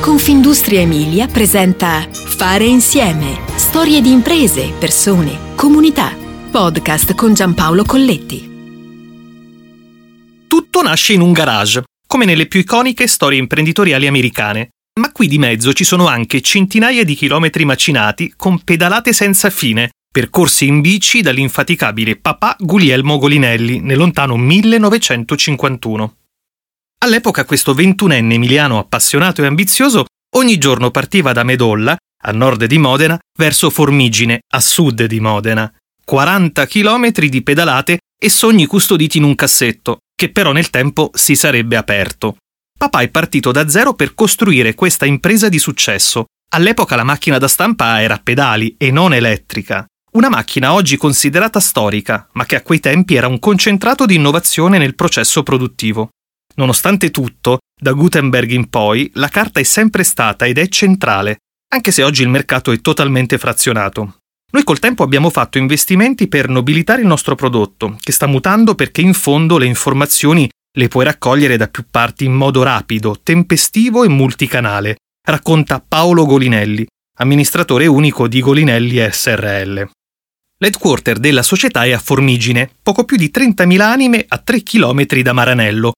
Confindustria Emilia presenta Fare insieme. Storie di imprese, persone, comunità. Podcast con Giampaolo Colletti. Tutto nasce in un garage, come nelle più iconiche storie imprenditoriali americane. Ma qui di mezzo ci sono anche centinaia di chilometri macinati con pedalate senza fine, percorsi in bici dall'infaticabile papà Guglielmo Golinelli nel lontano 1951. All'epoca questo ventunenne emiliano appassionato e ambizioso ogni giorno partiva da Medolla, a nord di Modena, verso Formigine, a sud di Modena. 40 chilometri di pedalate e sogni custoditi in un cassetto, che però nel tempo si sarebbe aperto. Papà è partito da zero per costruire questa impresa di successo. All'epoca la macchina da stampa era a pedali e non elettrica. Una macchina oggi considerata storica, ma che a quei tempi era un concentrato di innovazione nel processo produttivo. Nonostante tutto, da Gutenberg in poi, la carta è sempre stata ed è centrale, anche se oggi il mercato è totalmente frazionato. Noi col tempo abbiamo fatto investimenti per nobilitare il nostro prodotto, che sta mutando perché in fondo le informazioni le puoi raccogliere da più parti in modo rapido, tempestivo e multicanale, racconta Paolo Golinelli, amministratore unico di Golinelli SRL. L'headquarter della società è a Formigine, poco più di 30.000 anime a 3 km da Maranello,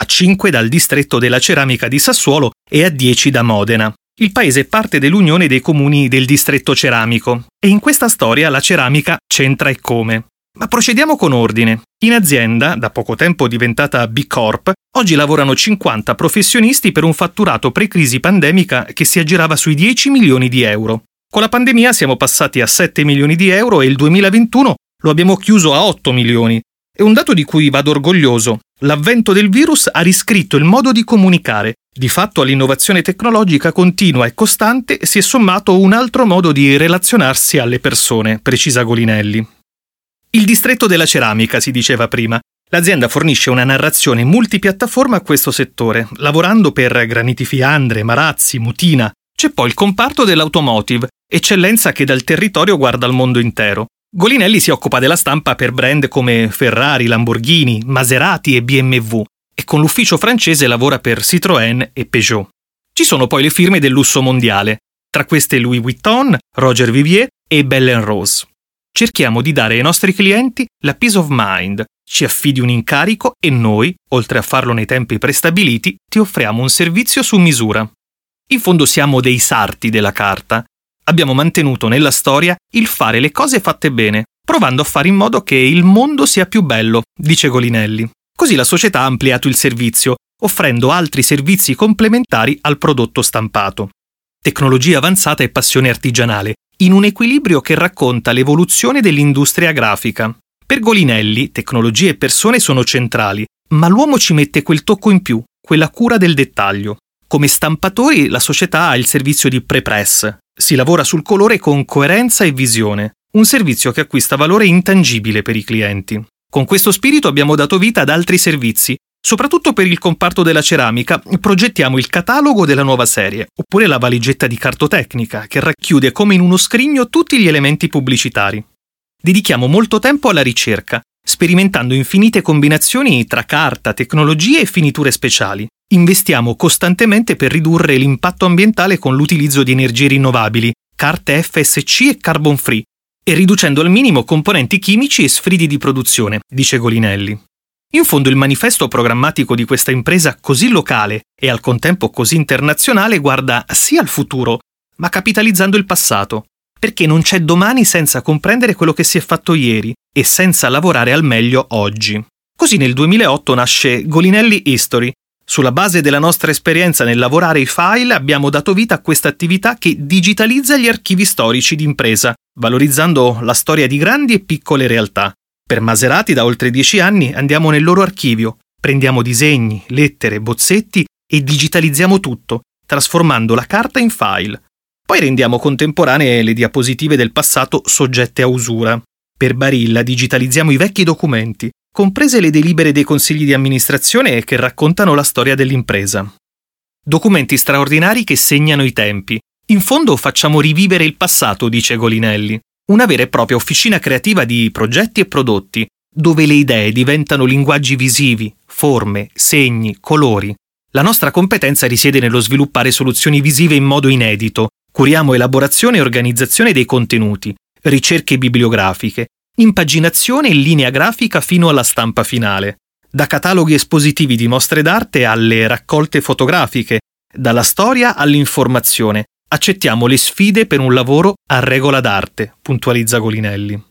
a 5 dal distretto della ceramica di Sassuolo e a 10 da Modena. Il paese è parte dell'Unione dei comuni del distretto ceramico e in questa storia la ceramica c'entra e come. Ma procediamo con ordine. In azienda, da poco tempo diventata B Corp, oggi lavorano 50 professionisti per un fatturato pre-crisi pandemica che si aggirava sui 10 milioni di euro. Con la pandemia siamo passati a 7 milioni di euro e il 2021 lo abbiamo chiuso a 8 milioni. È un dato di cui vado orgoglioso. L'avvento del virus ha riscritto il modo di comunicare. Di fatto all'innovazione tecnologica continua e costante si è sommato un altro modo di relazionarsi alle persone, precisa Golinelli. Il distretto della ceramica, si diceva prima. L'azienda fornisce una narrazione multipiattaforma a questo settore, lavorando per Graniti Fiandre, Marazzi, Mutina. C'è poi il comparto dell'automotive, eccellenza che dal territorio guarda al mondo intero. Golinelli si occupa della stampa per brand come Ferrari, Lamborghini, Maserati e BMW e con l'ufficio francese lavora per Citroën e Peugeot. Ci sono poi le firme del lusso mondiale, tra queste Louis Vuitton, Roger Vivier e Bell Rose. Cerchiamo di dare ai nostri clienti la peace of mind, ci affidi un incarico e noi, oltre a farlo nei tempi prestabiliti, ti offriamo un servizio su misura. In fondo siamo dei sarti della carta abbiamo mantenuto nella storia il fare le cose fatte bene, provando a fare in modo che il mondo sia più bello, dice Golinelli. Così la società ha ampliato il servizio, offrendo altri servizi complementari al prodotto stampato. Tecnologia avanzata e passione artigianale, in un equilibrio che racconta l'evoluzione dell'industria grafica. Per Golinelli, tecnologia e persone sono centrali, ma l'uomo ci mette quel tocco in più, quella cura del dettaglio. Come stampatori la società ha il servizio di prepress, si lavora sul colore con coerenza e visione, un servizio che acquista valore intangibile per i clienti. Con questo spirito abbiamo dato vita ad altri servizi, soprattutto per il comparto della ceramica, progettiamo il catalogo della nuova serie, oppure la valigetta di cartotecnica, che racchiude come in uno scrigno tutti gli elementi pubblicitari. Dedichiamo molto tempo alla ricerca, sperimentando infinite combinazioni tra carta, tecnologie e finiture speciali. Investiamo costantemente per ridurre l'impatto ambientale con l'utilizzo di energie rinnovabili, carte FSC e carbon free, e riducendo al minimo componenti chimici e sfridi di produzione, dice Golinelli. In fondo il manifesto programmatico di questa impresa così locale e al contempo così internazionale guarda sia al futuro, ma capitalizzando il passato, perché non c'è domani senza comprendere quello che si è fatto ieri e senza lavorare al meglio oggi. Così nel 2008 nasce Golinelli History, sulla base della nostra esperienza nel lavorare i file abbiamo dato vita a questa attività che digitalizza gli archivi storici d'impresa, valorizzando la storia di grandi e piccole realtà. Per Maserati da oltre dieci anni andiamo nel loro archivio, prendiamo disegni, lettere, bozzetti e digitalizziamo tutto, trasformando la carta in file. Poi rendiamo contemporanee le diapositive del passato soggette a usura. Per Barilla digitalizziamo i vecchi documenti, comprese le delibere dei consigli di amministrazione che raccontano la storia dell'impresa. Documenti straordinari che segnano i tempi. In fondo facciamo rivivere il passato, dice Golinelli. Una vera e propria officina creativa di progetti e prodotti, dove le idee diventano linguaggi visivi, forme, segni, colori. La nostra competenza risiede nello sviluppare soluzioni visive in modo inedito. Curiamo elaborazione e organizzazione dei contenuti, ricerche bibliografiche, impaginazione e linea grafica fino alla stampa finale. Da cataloghi espositivi di mostre d'arte alle raccolte fotografiche, dalla storia all'informazione. Accettiamo le sfide per un lavoro a regola d'arte, puntualizza Golinelli.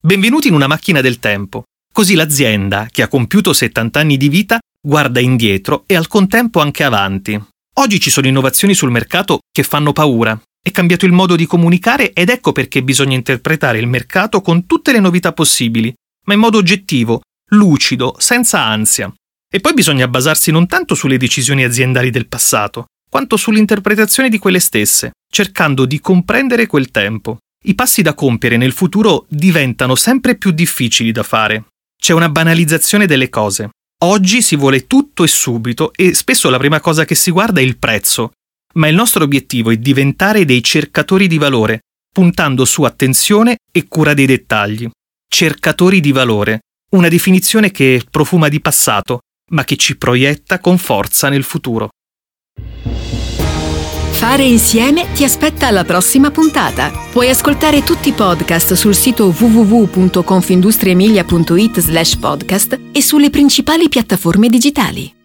Benvenuti in una macchina del tempo. Così l'azienda, che ha compiuto 70 anni di vita, guarda indietro e al contempo anche avanti. Oggi ci sono innovazioni sul mercato che fanno paura. È cambiato il modo di comunicare ed ecco perché bisogna interpretare il mercato con tutte le novità possibili, ma in modo oggettivo, lucido, senza ansia. E poi bisogna basarsi non tanto sulle decisioni aziendali del passato, quanto sull'interpretazione di quelle stesse, cercando di comprendere quel tempo. I passi da compiere nel futuro diventano sempre più difficili da fare. C'è una banalizzazione delle cose. Oggi si vuole tutto e subito e spesso la prima cosa che si guarda è il prezzo, ma il nostro obiettivo è diventare dei cercatori di valore, puntando su attenzione e cura dei dettagli. Cercatori di valore, una definizione che profuma di passato, ma che ci proietta con forza nel futuro. Fare insieme ti aspetta alla prossima puntata. Puoi ascoltare tutti i podcast sul sito www.confindustriemilia.it slash podcast e sulle principali piattaforme digitali.